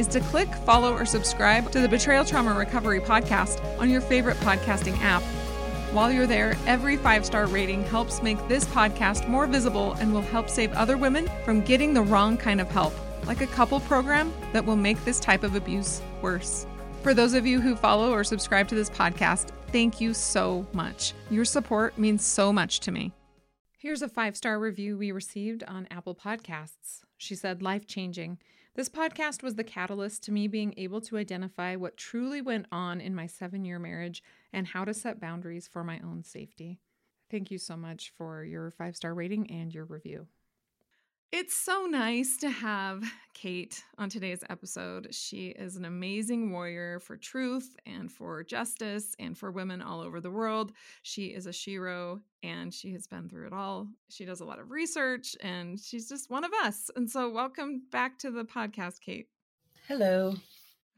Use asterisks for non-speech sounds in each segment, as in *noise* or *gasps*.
is to click, follow, or subscribe to the Betrayal Trauma Recovery podcast on your favorite podcasting app. While you're there, every five star rating helps make this podcast more visible and will help save other women from getting the wrong kind of help, like a couple program that will make this type of abuse worse. For those of you who follow or subscribe to this podcast, thank you so much. Your support means so much to me. Here's a five star review we received on Apple Podcasts. She said, life changing. This podcast was the catalyst to me being able to identify what truly went on in my seven year marriage and how to set boundaries for my own safety. Thank you so much for your five star rating and your review. It's so nice to have Kate on today's episode. She is an amazing warrior for truth and for justice and for women all over the world. She is a shero and she has been through it all. She does a lot of research and she's just one of us. And so, welcome back to the podcast, Kate. Hello.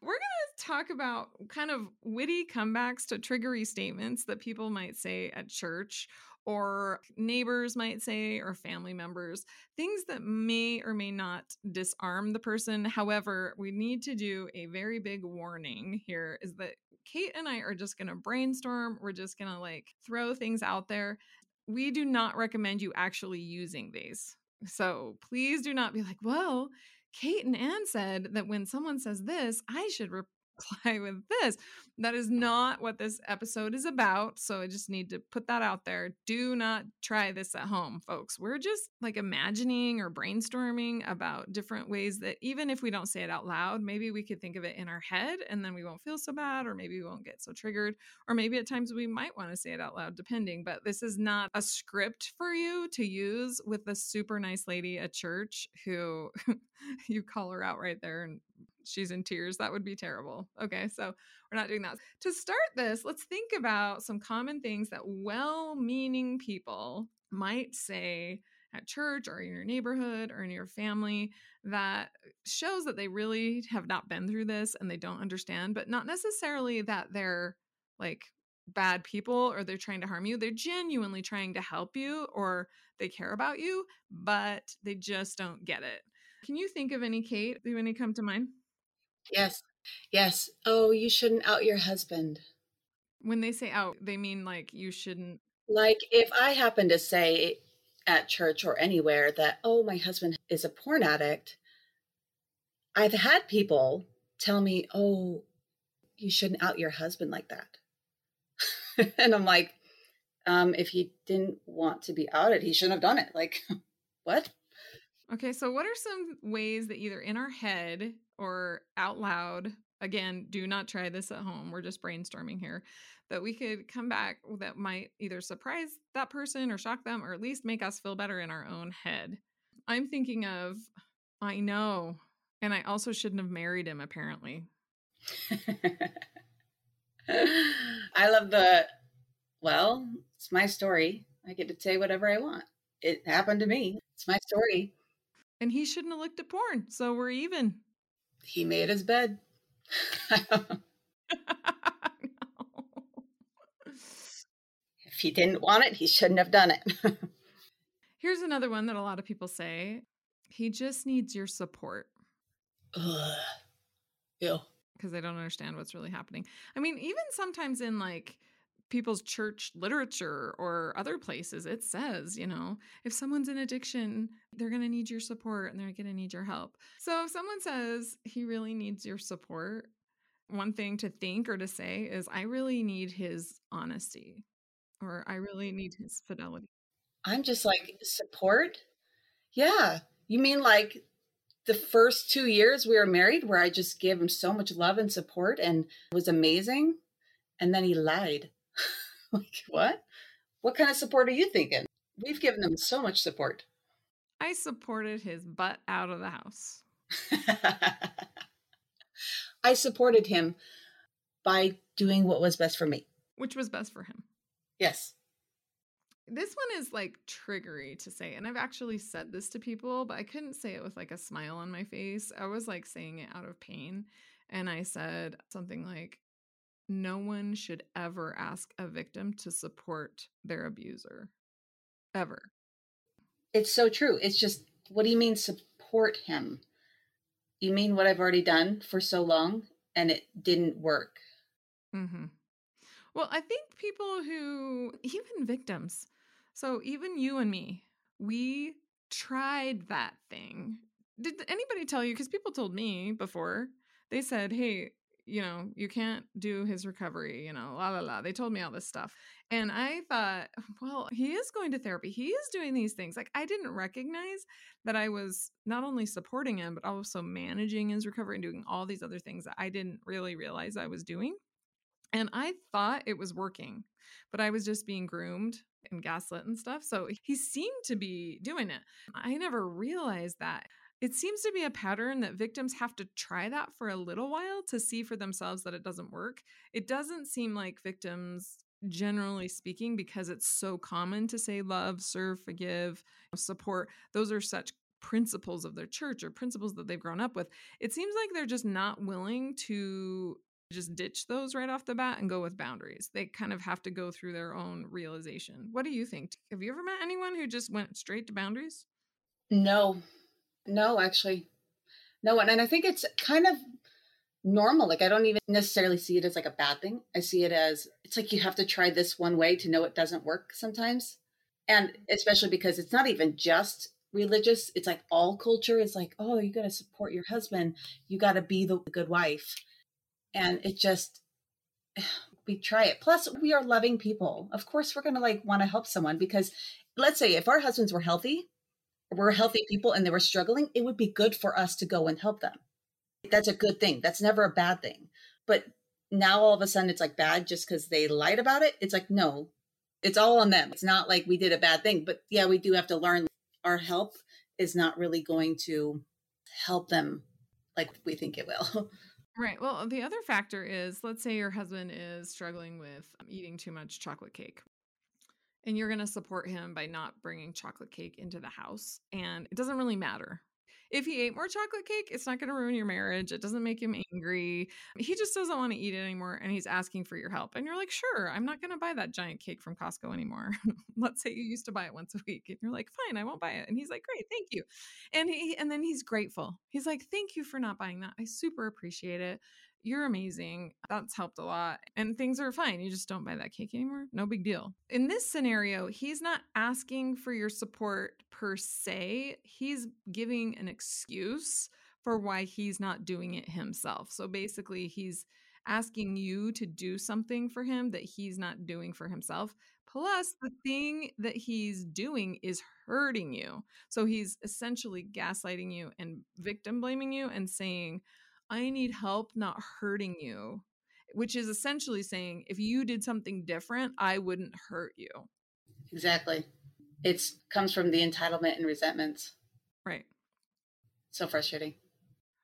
We're going to talk about kind of witty comebacks to triggery statements that people might say at church or neighbors might say, or family members, things that may or may not disarm the person. However, we need to do a very big warning here is that Kate and I are just going to brainstorm. We're just going to like throw things out there. We do not recommend you actually using these. So please do not be like, well, Kate and Anne said that when someone says this, I should re- reply with this. That is not what this episode is about. So I just need to put that out there. Do not try this at home, folks. We're just like imagining or brainstorming about different ways that even if we don't say it out loud, maybe we could think of it in our head and then we won't feel so bad, or maybe we won't get so triggered, or maybe at times we might want to say it out loud, depending. But this is not a script for you to use with a super nice lady at church who *laughs* you call her out right there and she's in tears. That would be terrible. Okay, so we're not doing that. To start this, let's think about some common things that well meaning people might say at church or in your neighborhood or in your family that shows that they really have not been through this and they don't understand, but not necessarily that they're like bad people or they're trying to harm you. They're genuinely trying to help you or they care about you, but they just don't get it. Can you think of any, Kate? Do any come to mind? Yes. Yes. Oh, you shouldn't out your husband. When they say out, they mean like you shouldn't. Like if I happen to say at church or anywhere that, oh, my husband is a porn addict, I've had people tell me, oh, you shouldn't out your husband like that. *laughs* and I'm like, um, if he didn't want to be outed, he shouldn't have done it. Like, *laughs* what? Okay, so what are some ways that either in our head or out loud, again, do not try this at home, we're just brainstorming here, that we could come back that might either surprise that person or shock them or at least make us feel better in our own head? I'm thinking of, I know, and I also shouldn't have married him, apparently. I love the, well, it's my story. I get to say whatever I want. It happened to me. It's my story. And he shouldn't have looked at porn. So we're even. He made his bed. *laughs* if he didn't want it, he shouldn't have done it. *laughs* Here's another one that a lot of people say he just needs your support. Ugh. Ew. Because they don't understand what's really happening. I mean, even sometimes in like people's church literature or other places, it says, you know, if someone's in addiction, they're going to need your support and they're going to need your help. So if someone says he really needs your support, one thing to think or to say is, I really need his honesty or I really need his fidelity. I'm just like, support? Yeah. You mean like the first two years we were married where I just gave him so much love and support and was amazing? And then he lied. *laughs* like, what? What kind of support are you thinking? We've given him so much support. I supported his butt out of the house. *laughs* I supported him by doing what was best for me. Which was best for him. Yes. This one is like triggery to say. And I've actually said this to people, but I couldn't say it with like a smile on my face. I was like saying it out of pain. And I said something like, no one should ever ask a victim to support their abuser. Ever. It's so true. It's just, what do you mean support him? You mean what I've already done for so long and it didn't work? Mm-hmm. Well, I think people who, *laughs* even victims, so even you and me, we tried that thing. Did anybody tell you? Because people told me before, they said, hey, you know, you can't do his recovery, you know, la la la. They told me all this stuff. And I thought, *laughs* well, he is going to therapy. He is doing these things. Like I didn't recognize that I was not only supporting him, but also managing his recovery and doing all these other things that I didn't really realize I was doing. And I thought it was working, but I was just being groomed and gaslit and stuff. So he seemed to be doing it. I never realized that. It seems to be a pattern that victims have to try that for a little while to see for themselves that it doesn't work. It doesn't seem like victims, generally speaking, because it's so common to say love, serve, forgive, support, those are such principles of their church or principles that they've grown up with. It seems like they're just not willing to just ditch those right off the bat and go with boundaries. They kind of have to go through their own realization. What do you think? Have you ever met anyone who just went straight to boundaries? No, no, actually, no one. And I think it's kind of normal. Like I don't even necessarily see it as like a bad thing. I see it as it's like you have to try this one way to know it doesn't work sometimes. And mm-hmm. especially because it's not even just religious, it's like all culture is like, oh, you got to support your husband. You got to be the good wife. And it just, *sighs* we try it. Plus, we are loving people. Of course, we're going to like want to help someone because let's say if our husbands were healthy, were healthy people and they were struggling, it would be good for us to go and help them. That's a good thing. That's never a bad thing. But now all of a sudden it's like bad just because they lied about it. It's like, no, it's all on them. It's not like we did a bad thing. But yeah, we do have to learn our help is not really going to help them like we think it will. *laughs* Right. Well, the other factor is let's say your husband is struggling with um, eating too much chocolate cake and you're going to support him by not bringing chocolate cake into the house. And it doesn't really matter. If he ate more chocolate cake, it's not going to ruin your marriage. It doesn't make him angry. He just doesn't want to eat it anymore and he's asking for your help. And you're like, sure, I'm not going to buy that giant cake from Costco anymore. *laughs* Let's say you used to buy it once a week and you're like, fine, I won't buy it. And he's like, great, thank you. And he and then he's grateful. He's like, thank you for not buying that. I super appreciate it you're amazing. That's helped a lot. And things are fine. You just don't buy that cake anymore. No big deal. In this scenario, he's not asking for your support per se, he's giving an excuse for why he's not doing it himself. So basically, he's asking you to do something for him that he's not doing for himself. Plus, the thing that he's doing is hurting you. So he's essentially gaslighting you and victim blaming you and saying, I need help not hurting you, which is essentially saying if you did something different, I wouldn't hurt you. Exactly. It comes from the entitlement and resentments. Right. So frustrating.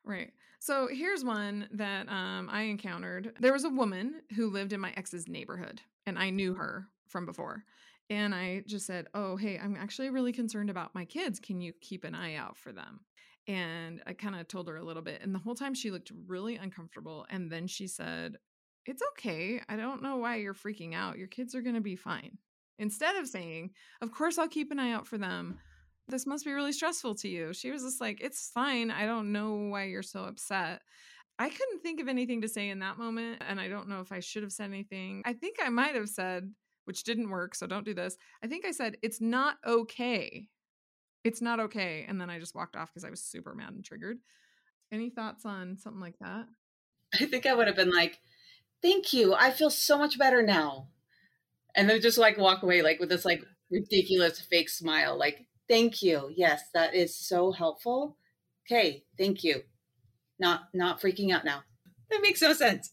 Right. So here's one that um, I encountered. There was a woman who lived in my ex's neighborhood, and I knew her from before. And I just said, Oh, hey, I'm actually really concerned about my kids. Can you keep an eye out for them? And I kind of told her a little bit. And the whole time she looked really uncomfortable. And then she said, It's okay. I don't know why you're freaking out. Your kids are going to be fine. Instead of saying, Of course, I'll keep an eye out for them. This must be really stressful to you. She was just like, It's fine. I don't know why you're so upset. I couldn't think of anything to say in that moment. And I don't know if I should have said anything. I think I might have said, which didn't work. So don't do this. I think I said, It's not okay it's not okay. And then I just walked off because I was super mad and triggered. Any thoughts on something like that? I think I would have been like, thank you. I feel so much better now. And then just like walk away like with this like ridiculous fake smile, like, thank you. Yes, that is so helpful. Okay, thank you. Not not freaking out now. That makes no sense.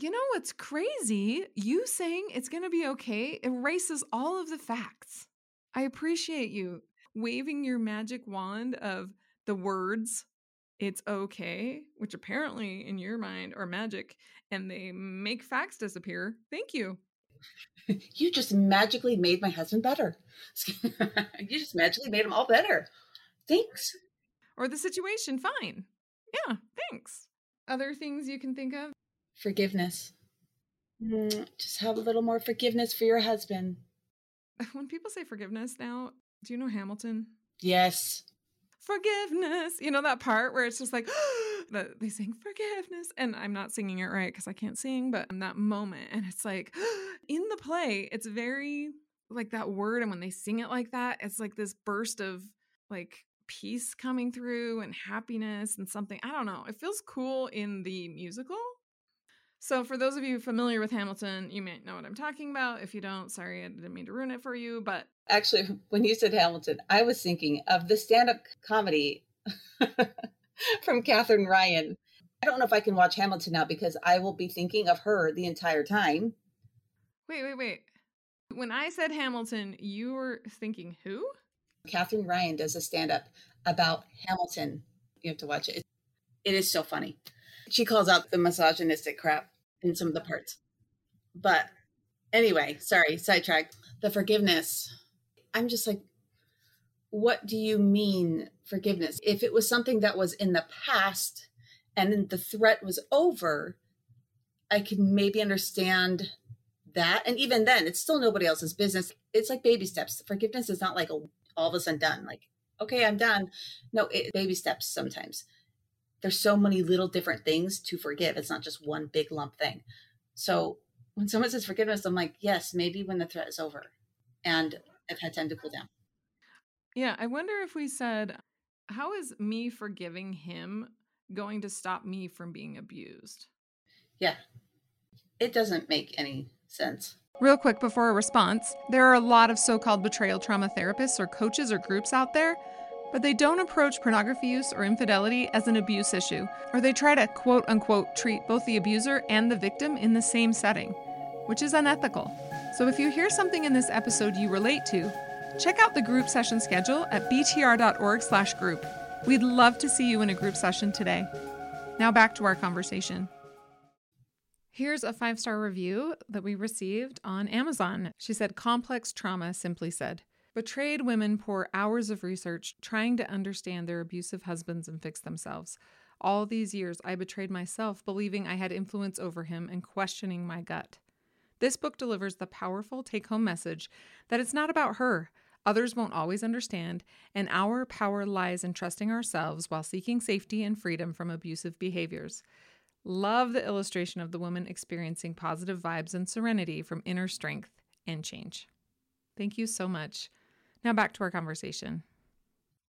You know what's crazy? You saying it's going to be okay erases all of the facts. I appreciate you waving your magic wand of the words it's okay, which apparently in your mind are magic and they make facts disappear. Thank you. *laughs* you just magically made my husband better. *laughs* you just magically made him all better. Thanks. Or the situation fine. Yeah, thanks. Other things you can think of? Forgiveness. Mm, just have a little more forgiveness for your husband. *laughs* When people say forgiveness now, do you know Hamilton? Yes. Forgiveness. You know that part where it's just like *gasps* they sing forgiveness and I'm not singing it right cuz I can't sing, but in that moment and it's like *gasps* in the play, it's very like that word and when they sing it like that, it's like this burst of like peace coming through and happiness and something. I don't know. It feels cool in the musical. So, for those of you familiar with Hamilton, you may know what I'm talking about. If you don't, sorry, I didn't mean to ruin it for you. But actually, *laughs* when you said Hamilton, I was thinking of the stand up comedy *laughs* from Katherine Ryan. I don't know if I can watch Hamilton now because I will be thinking of her the entire time. Wait, wait, wait. When I said Hamilton, you were thinking who? Katherine Ryan does a stand up about Hamilton. You have to watch it. It is so funny. She calls out the misogynistic crap in some of the parts. But anyway, sorry, sidetrack. The forgiveness. I'm just like, what do you mean forgiveness? If it was something that was in the past and the threat was over, I could maybe understand that. And even then, it's still nobody else's business. It's like baby steps. Forgiveness is not like a, all of a sudden done. Like, okay, I'm done. No, it, baby steps sometimes there's so many little different things to forgive. It's not just one big lump thing. So when someone says forgiveness, I'm like, yes, maybe when the threat is over and I've had time to cool down. Yeah, I wonder if we said, how is me forgiving him going to stop me from being abused? Yeah, it doesn't make any sense. Real quick before a response, there are a lot of so called betrayal trauma therapists or coaches or groups out there but they don't approach pornography use or infidelity as an abuse issue, or they try to quote unquote treat both the abuser and the victim in the same setting, which is unethical. So if you hear something in this episode you relate to, check out the group session schedule at btr.org/group. We'd love to see you in a group session today. Now back to our conversation. Here's a five star review that we received on Amazon. She said, Complex trauma, simply said. Betrayed women pour hours of research trying to understand their abusive husbands and fix themselves. All these years, I betrayed myself, believing I had influence over him and questioning my gut. This book delivers the powerful take home message that it's not about her. Others won't always understand, and our power lies in trusting ourselves while seeking safety and freedom from abusive behaviors. Love the illustration of the woman experiencing positive vibes and serenity from inner strength and change. Thank you so much. Now back to our conversation.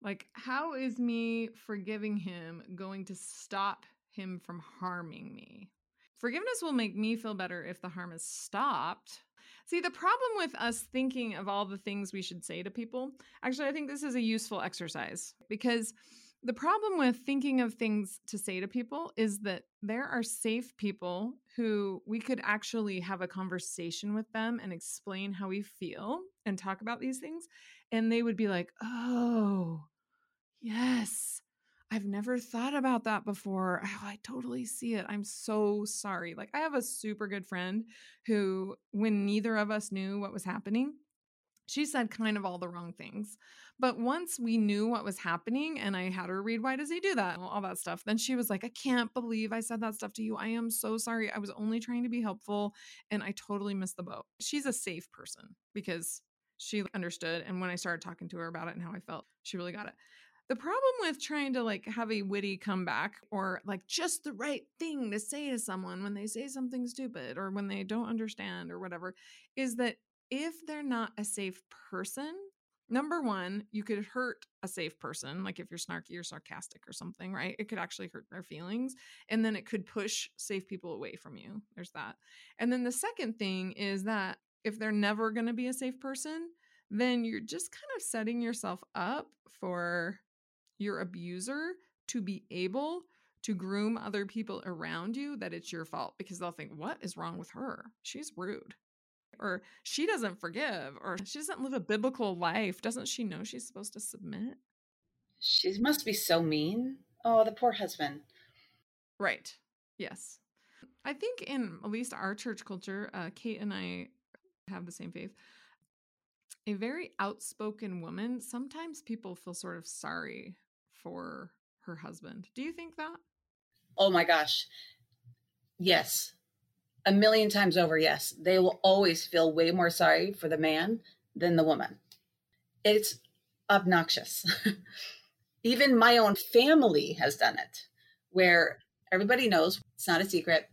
Like, how is me forgiving him going to stop him from harming me? Forgiveness will make me feel better if the harm is stopped. See, the problem with us thinking of all the things we should say to people, actually, I think this is a useful exercise because the problem with thinking of things to say to people is that there are safe people who we could actually have a conversation with them and explain how we feel and talk about these things. And they would be like, oh, yes, I've never thought about that before. Oh, I totally see it. I'm so sorry. Like, I have a super good friend who, when neither of us knew what was happening, she said kind of all the wrong things. But once we knew what was happening and I had her read Why Does He Do That? all that stuff, then she was like, I can't believe I said that stuff to you. I am so sorry. I was only trying to be helpful and I totally missed the boat. She's a safe person because she understood. And when I started talking to her about it and how I felt, she really got it. The problem with trying to like have a witty comeback or like just the right thing to say to someone when they say something stupid or when they don't understand or whatever is that if they're not a safe person, number one, you could hurt a safe person, like if you're snarky or sarcastic or something, right? It could actually hurt their feelings. And then it could push safe people away from you. There's that. And then the second thing is that if they're never going to be a safe person, then you're just kind of setting yourself up for your abuser to be able to groom other people around you that it's your fault because they'll think, what is wrong with her? She's rude or she doesn't forgive or she doesn't live a biblical life doesn't she know she's supposed to submit? She must be so mean. Oh the poor husband. Right. Yes. I think in at least our church culture uh, kate and i have the same faith. A very outspoken woman sometimes people feel sort of sorry for her husband. Do you think that? Oh my gosh. Yes a million times over, yes, they will always feel way more sorry for the man than the woman. It's obnoxious. *laughs* Even my own family has done it, where everybody knows it's not a secret.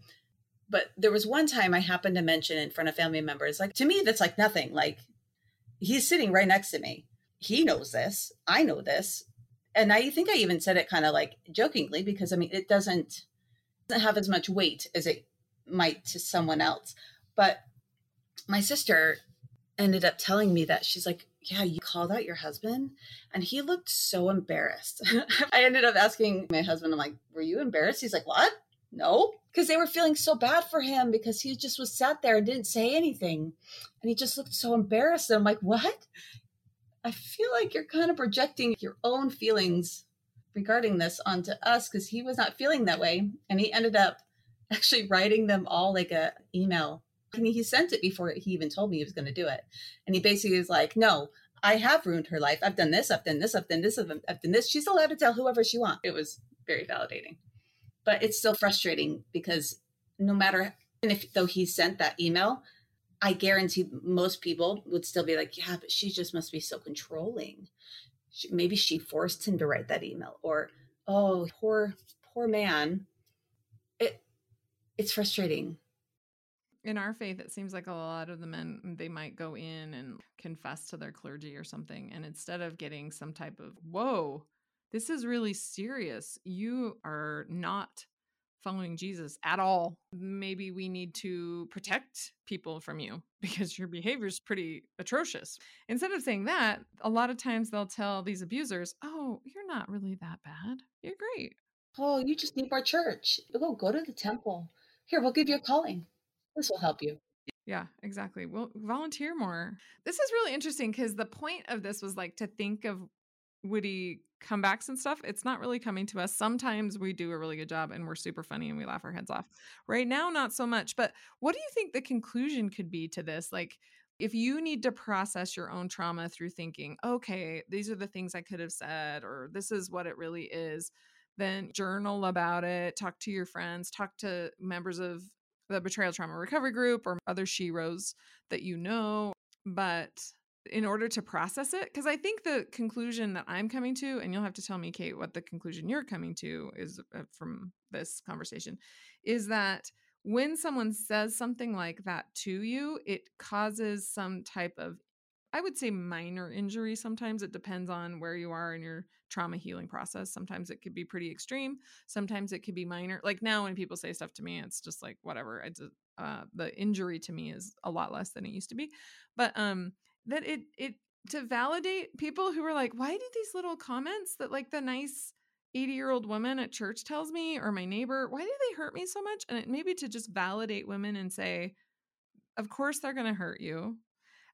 But there was one time I happened to mention in front of family members, like to me, that's like nothing. Like he's sitting right next to me. He knows this. I know this. And I think I even said it kind of like jokingly because I mean, it doesn't, doesn't have as much weight as it might to someone mm-hmm. else. But my sister ended up telling me that she's like, Yeah, you called out your husband. And he looked so embarrassed. *laughs* I ended up asking my husband, I'm like, Were you embarrassed? He's like, What? No. Because they were feeling so bad for him because he just was sat there and didn't say anything. And he just looked so embarrassed. And I'm like, What? I feel like you're kind of projecting your own feelings regarding this onto us because he was not feeling that way. And he ended up *laughs* actually writing them all like a email. I mean, he sent it before he even told me he was going to do it. And he basically was like, no, I have ruined her life. I've done this, I've done this, I've done this, I've done this. She's allowed to tell whoever she wants. It was very validating. But it's still frustrating because no matter, and if though he sent that email, I guarantee most people would still be like, yeah, but she just must be so controlling. She, maybe she forced him to write that email, or oh, poor, poor man it's frustrating. In our faith, it seems like a lot of the men, mm, they might go in and confess to their clergy or something. And instead of getting some type of, whoa, this is really serious, you are not following Jesus at all. Maybe we need to protect people from you *laughs* because your behavior is pretty atrocious. Instead of saying that, a lot of times they'll tell these abusers, oh, you're not really that bad. You're great. Oh, you just need our church. Go go to the temple. Here, we'll give you a calling. This will help you. Yeah, exactly. We'll volunteer more. This is really interesting because the point of this was like to think of witty comebacks and stuff. It's not really coming to us. Sometimes we do a really good job and we're super funny and we laugh our heads off. Right now, not so much. But what do you think the conclusion could be to this? Like, if you need to process your own trauma through thinking, okay, these are the things I could have said, or this is what it really is, then journal about it, talk to your friends, talk to members of the betrayal trauma recovery group or other sheroes that you know. But in order to process it, because I think the conclusion that I'm coming to, and you'll have to tell me, Kate, what the conclusion you're coming to is uh, from this conversation, is that when someone says something like that to you, it causes some type of I would say minor injury. Sometimes it depends on where you are in your trauma healing process. Sometimes it could be pretty extreme. Sometimes it could be minor. Like now, when people say stuff to me, it's just like whatever. It's uh, the injury to me is a lot less than it used to be. But um, that it it to validate people who are like, why did these little comments that like the nice 80 year old woman at church tells me or my neighbor, why do they hurt me so much? And it maybe to just validate women and say, of course they're going to hurt you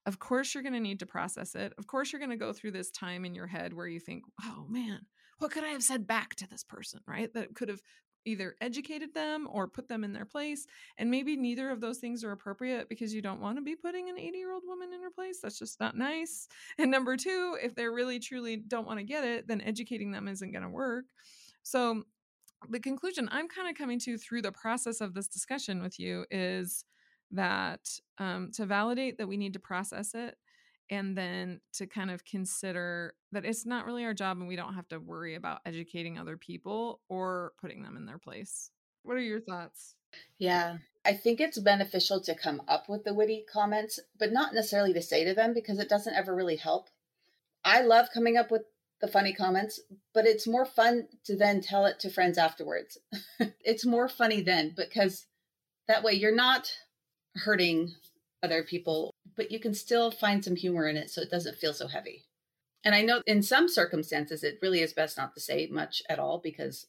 of course, you're going to need to process it. Of course, you're going to go through this time in your head where you think, oh man, what could I have said back to this person, right? That could have either educated them or put them in their place. And maybe neither of those things are appropriate because you don't want to be putting an 80 year old woman in her place. That's just not nice. And number two, if they really truly don't want to get it, then educating them isn't going to work. So, the conclusion I'm kind of coming to through the process of this discussion with you is that um, to validate that we need to process it and then to kind of consider that it's not really our job and we don't have to worry about educating other people or putting them in their place. What are your thoughts? Yeah, I think it's beneficial to come up with the witty comments, but not necessarily to say to them because it doesn't ever really help. I love coming up with the funny comments, but it's more fun to then tell it to friends afterwards. *laughs* it's more funny then because that way you're not hurting other people, but you can still find some humor in it so it doesn't feel so heavy. And I know in some circumstances, it really is best not to say much at all because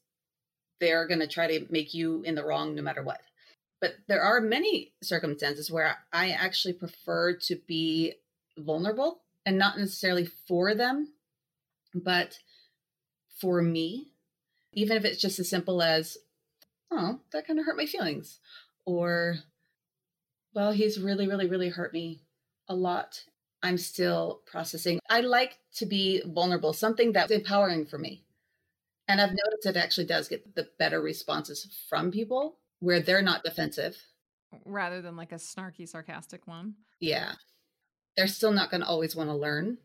they're going to try to make you in the wrong no matter what. But there are many circumstances where I actually prefer to be vulnerable and not necessarily for them, but for me, even if it's just as simple as, oh, that kind of hurt my feelings, or, well, he's really, really, really hurt me a lot. I'm still processing. I like to be vulnerable, something that's empowering for me. And I've noticed it actually does get the better responses from people where they're not defensive. Rather than like a snarky, sarcastic one. Yeah. They're still not going to always want to learn,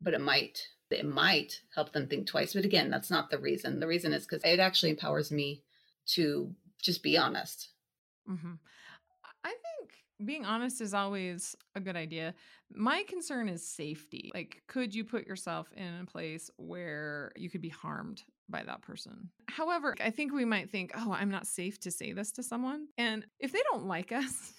but it might. It might help them think twice. But again, that's not the reason. The reason is because it actually empowers me to just be honest. Mm-hmm. Being honest is always a good idea. My concern is safety. Like, could you put yourself in a place where you could be harmed by that person? However, I think we might think, oh, I'm not safe to say this to someone. And if they don't like *laughs* us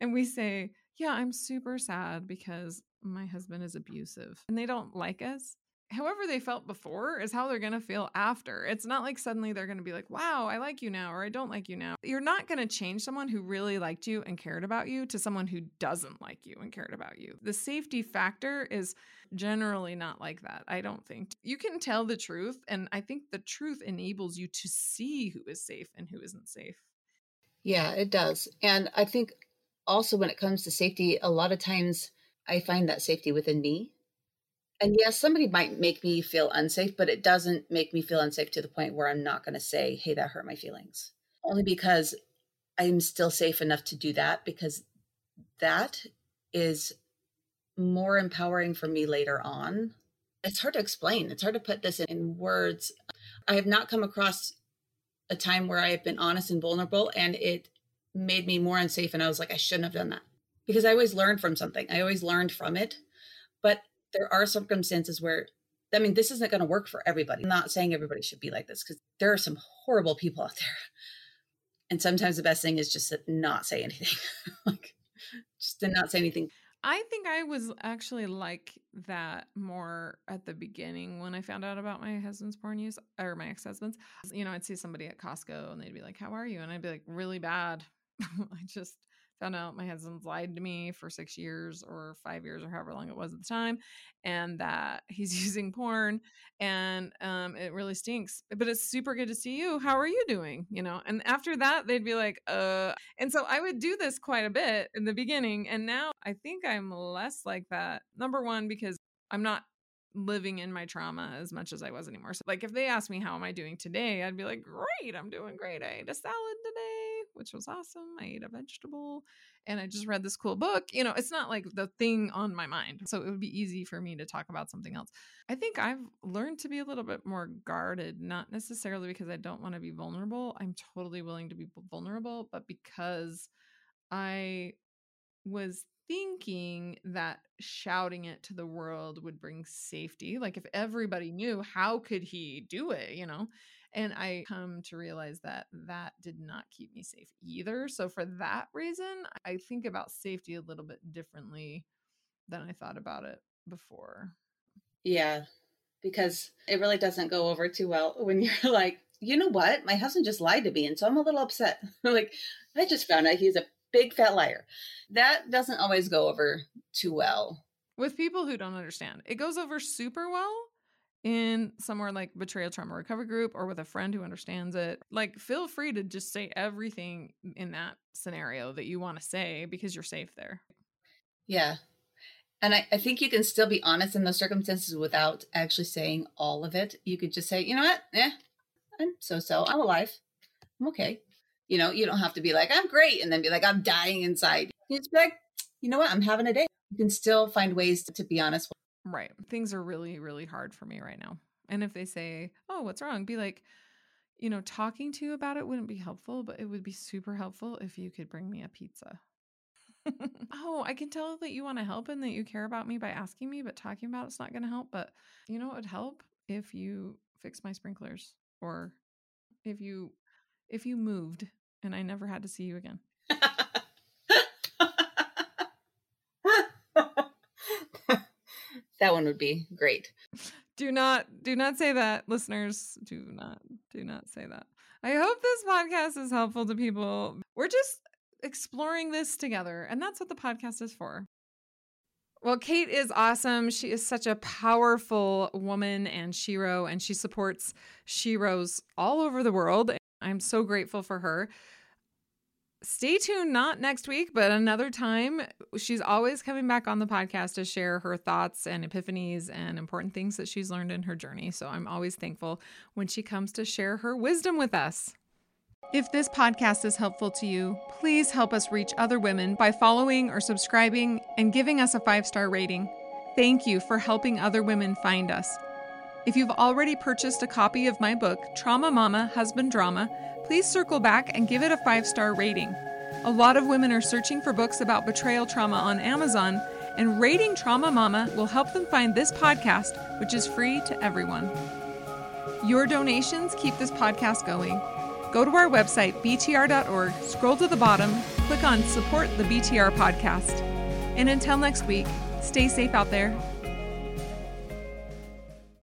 and we say, yeah, I'm super sad because my husband is abusive and they don't like us, however they felt before is how they're going to feel after. It's not like suddenly they're going to be like, wow, I like you now or I don't like you now. You're not going to change someone who really liked you and cared about you to someone who doesn't like you and cared about you. The safety factor is generally not like that. I don't think. You can tell the truth. And I think the truth enables you to see who is safe and who isn't safe. Yeah, it does. And I think also when it comes to safety, a lot of times I find that safety within me and yes, somebody might make me feel unsafe, but it doesn't make me feel unsafe to the point where I'm not going to say, hey, that hurt my feelings. Only because I'm still safe enough to do that because that is more empowering for me later on. It's hard to explain. It's hard to put this in words. I have not come across a time where I have been honest and vulnerable and it made me more unsafe. And I was like, I shouldn't have done that because I always learned from something. I always learned from it. There are circumstances where I mean, this isn't going to work for everybody. I'm not saying everybody should be like this because there are some horrible people out there. And sometimes the best thing is just to not say anything. *laughs* like just to not say anything. I think I was actually like that more at the beginning when I found out about my husband's porn use or my ex-husband's. You know, I'd see somebody at Costco and they'd be like, "How are you?" and I'd be like, "Really bad." *laughs* I just found out my husband's lied to me for six years or five years or however long it was at the time and that *laughs* he's using porn and um, it really stinks but it's super good to see you how are you doing you know and after that they'd be like uh and so i would do this quite a bit in the beginning and now i think i'm less like that number one because i'm not living in my trauma as much as I was anymore. So like if they ask me how am I doing today, I'd be like, "Great, I'm doing great. I ate a salad today, which was awesome. I ate a vegetable and I just read this cool book." You know, it's not like the thing on my mind. So it would be easy for me to talk about something else. I think I've learned to be a little bit more guarded, not necessarily because I don't want to be vulnerable. I'm totally willing to be vulnerable, but because I was thinking that shouting it to the world would bring safety. Like if everybody knew, how could he do it, you know? And I come to realize that that did not keep me safe either. So for that reason, I think about safety a little bit differently than I thought about it before. Yeah, because it really doesn't go over too well *laughs* when you're like, you know what? My husband just lied to me. And so I'm a little upset. *laughs* like, I just found out he's a big fat liar. That doesn't always go over too well. With people who don't understand, it goes over super well in somewhere like betrayal trauma recovery group or with a friend who understands it. Like, feel free to just say everything in that scenario that you want to say because you're safe there. Yeah. And I, I think you can still be honest in those circumstances without actually saying all of it. You could just say, you know what? Eh, I'm so so. I'm alive. I'm okay. You know, you don't have to be like, I'm great, and then be like, I'm dying inside. You just be like, you know what, I'm having a day. You can still find ways to, to be honest. Right. Things are really, really hard for me right now. And if they say, Oh, what's wrong? Be like, you know, talking to you about it wouldn't be helpful, but it would be super helpful if you could bring me a pizza. *laughs* oh, I can tell that you want to help and that you care about me by asking me, but talking about it's not going to help. But you know it would help if you fix my sprinklers or if you if you moved and I never had to see you again. *laughs* that one would be great. Do not do not say that, listeners. Do not do not say that. I hope this podcast is helpful to people. We're just exploring this together, and that's what the podcast is for. Well, Kate is awesome. She is such a powerful woman and Shero, and she supports Sheroes all over the world. I'm so grateful for her stay tuned, not next week, but another time. She's always coming back on the podcast to share her thoughts and epiphanies and important things that she's learned in her journey. So I'm always thankful when she comes to share her wisdom with us. If this podcast is helpful to you, please help us reach other women by following or subscribing and giving us a five star rating. Thank you for helping other women find us. If you've already purchased a copy of my book, Trauma Mama Husband Drama, please circle back and give it a five star rating. A lot of women are searching for books about betrayal trauma on Amazon, and rating Trauma Mama will help them find this podcast, which is free to everyone. Your donations keep this podcast going. Go to our website, btr.org, scroll to the bottom, click on Support the BTR Podcast. And until next week, stay safe out there